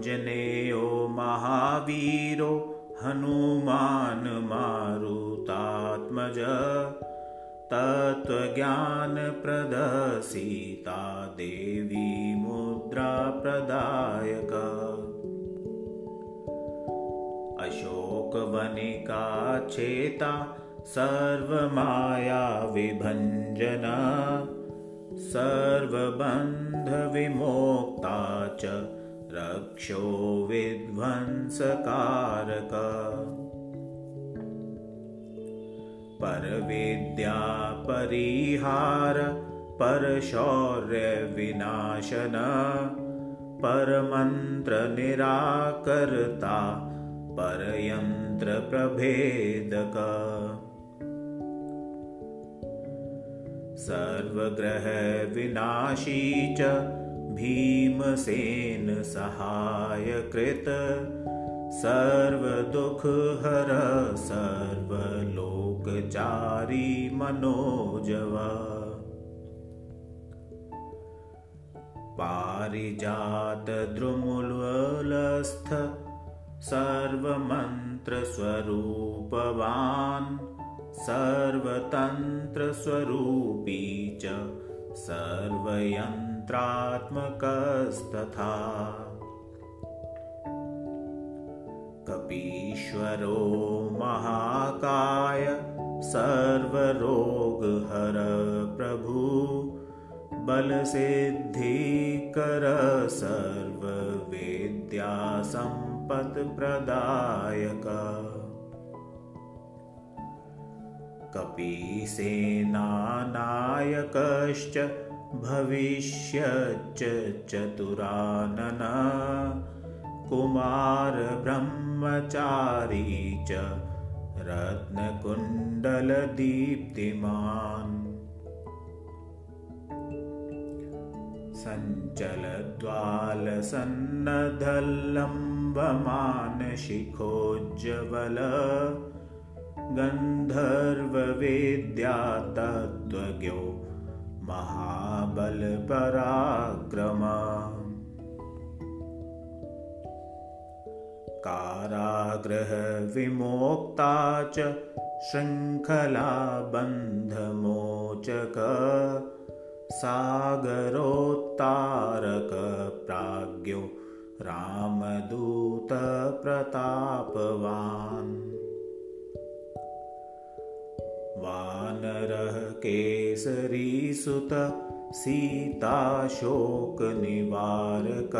आञ्जनेयो महावीरो हनुमान् मारुतात्मज। तत्त्वज्ञानप्रदसीता देवी मुद्राप्रदायक अशोकवनिका चेता सर्वमायाविभञ्जन सर्वबन्धविमोक्ता च रक्षो विध्वंसकारक। परविद्या परिहार परशौर्यविनाशन परमन्त्रनिराकर्ता परयन्त्रप्रभेदक सर्वग्रहविनाशी च भीमसेन सहायकृत सर्वदुःखहर सर्वलोकचारी मनोजव। पारिजातद्रुमुल्वलस्थ सर्वमन्त्रस्वरूपवान्। सर्वतन्त्रस्वरूपी च सर्वयन्त्रात्मकस्तथा कपीश्वरो महाकाय सर्वरोगहर प्रभु बलसिद्धिकर सर्ववेद्यासम्पत्प्रदायक। कपीसेनानायकश्च भविष्यच्च चतुरानन कुमारब्रह्मचारी च रत्नकुण्डलदीप्तिमान्। सञ्चलद्वालसन्नधल्लम्बमानशिखोज्ज्वल गन्धर्ववेद्या तत्त्वज्ञो महाबलपराक्रम। कारागृहविमोक्ता च शृङ्खलाबन्धमोचक सागरोत्तारकप्राज्ञो रामदूतप्रतापवान् वानरः केसरीसुत सीताशोकनिवारक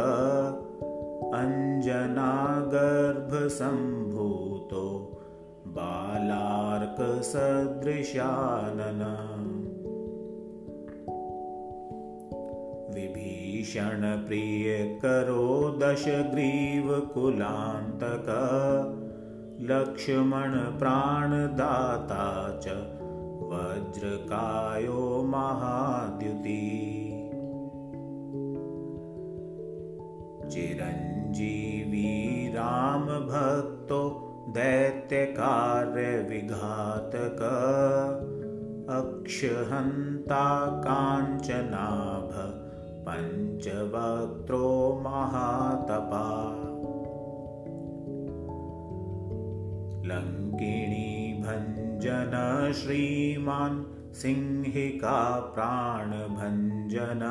अञ्जनागर्भसम्भूतो बालार्कसदृशानन। विभीषणप्रियकरो दशग्रीवकुलान्तक लक्ष्मणप्राणदाता च वज्रकायो महाद्युति। चिरञ्जीवी रामभक्तो दैत्यकार्यविघातक अक्षहन्ता काञ्चनाभ पञ्चवक्त्रो महातपा लङ्किणीभञ्जन श्रीमान् सिंहिका प्राणभञ्जन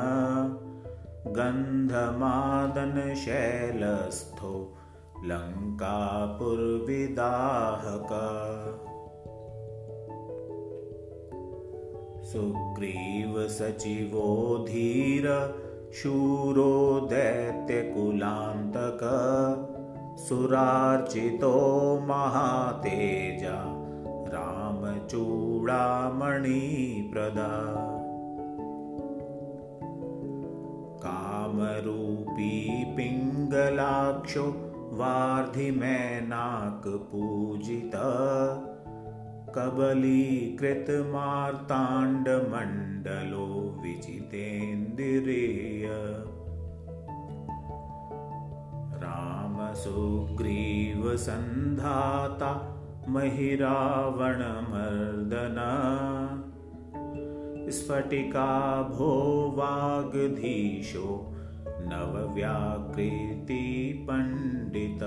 गन्धमादनशैलस्थो लङ्कापुर्विदाहक। सुग्रीवसचिवो धीर शूरो दैत्यकुलान्तक सुरार्चितो महातेजा रामचूडामणिप्रदा कामरूपी पिङ्गलाक्षो वार्धिमेनाकपूजित कबलीकृतमार्ताण्डमण्डलो विजितेन्दिरेय रामसुग्रीवसन्धाता महिरावणमर्दन। स्फटिका भो वाग्धीशो नवव्याकृतिपण्डित।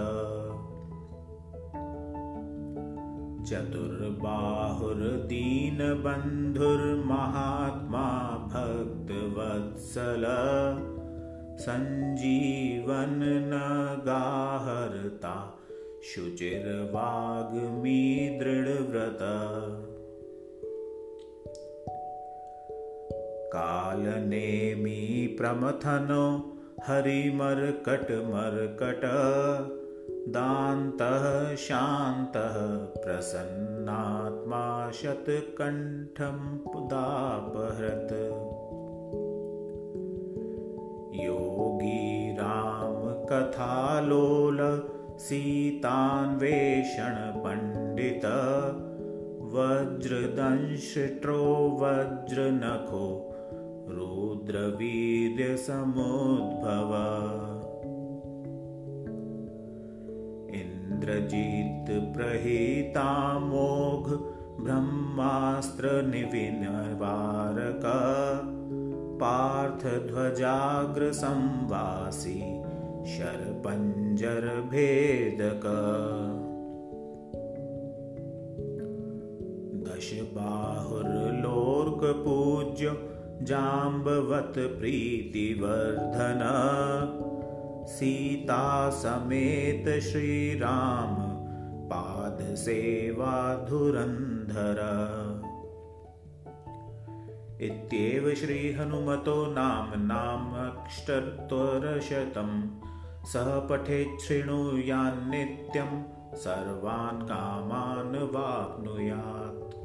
चतुर्बाहुर्दीनबन्धुर्महात्मा भक्तवत्सल सञ्जीवन न गाहर्ता शुचिर्वाग्मी दृढव्रत कालनेमि प्रमथनो हरिमर्कटमर्कट दान्तः शान्तः प्रसन्नात्मा शतकण्ठं पुदापहृत् रामकथालोल सीतान्वेषणपण्डित वज्रदंष्ट्रो वज्रनखो रुद्रवीर्यसमुद्भव। इन्द्रजित्प्रहितामोघ ब्रह्मास्त्रनिविनवारक पार्थध्वजाग्रसंवासी शरपञ्जरभेदक। दशबाहुर्लोर्कपूज्य जाम्बवत् प्रीतिवर्धन। सीतासमेत श्रीराम पादसेवाधुरन्धर इत्येव श्रीहनुमतो नाम नामक्षरशतं सः पठेत् शृणुयान्नित्यं सर्वान् कामान् वाप्नुयात्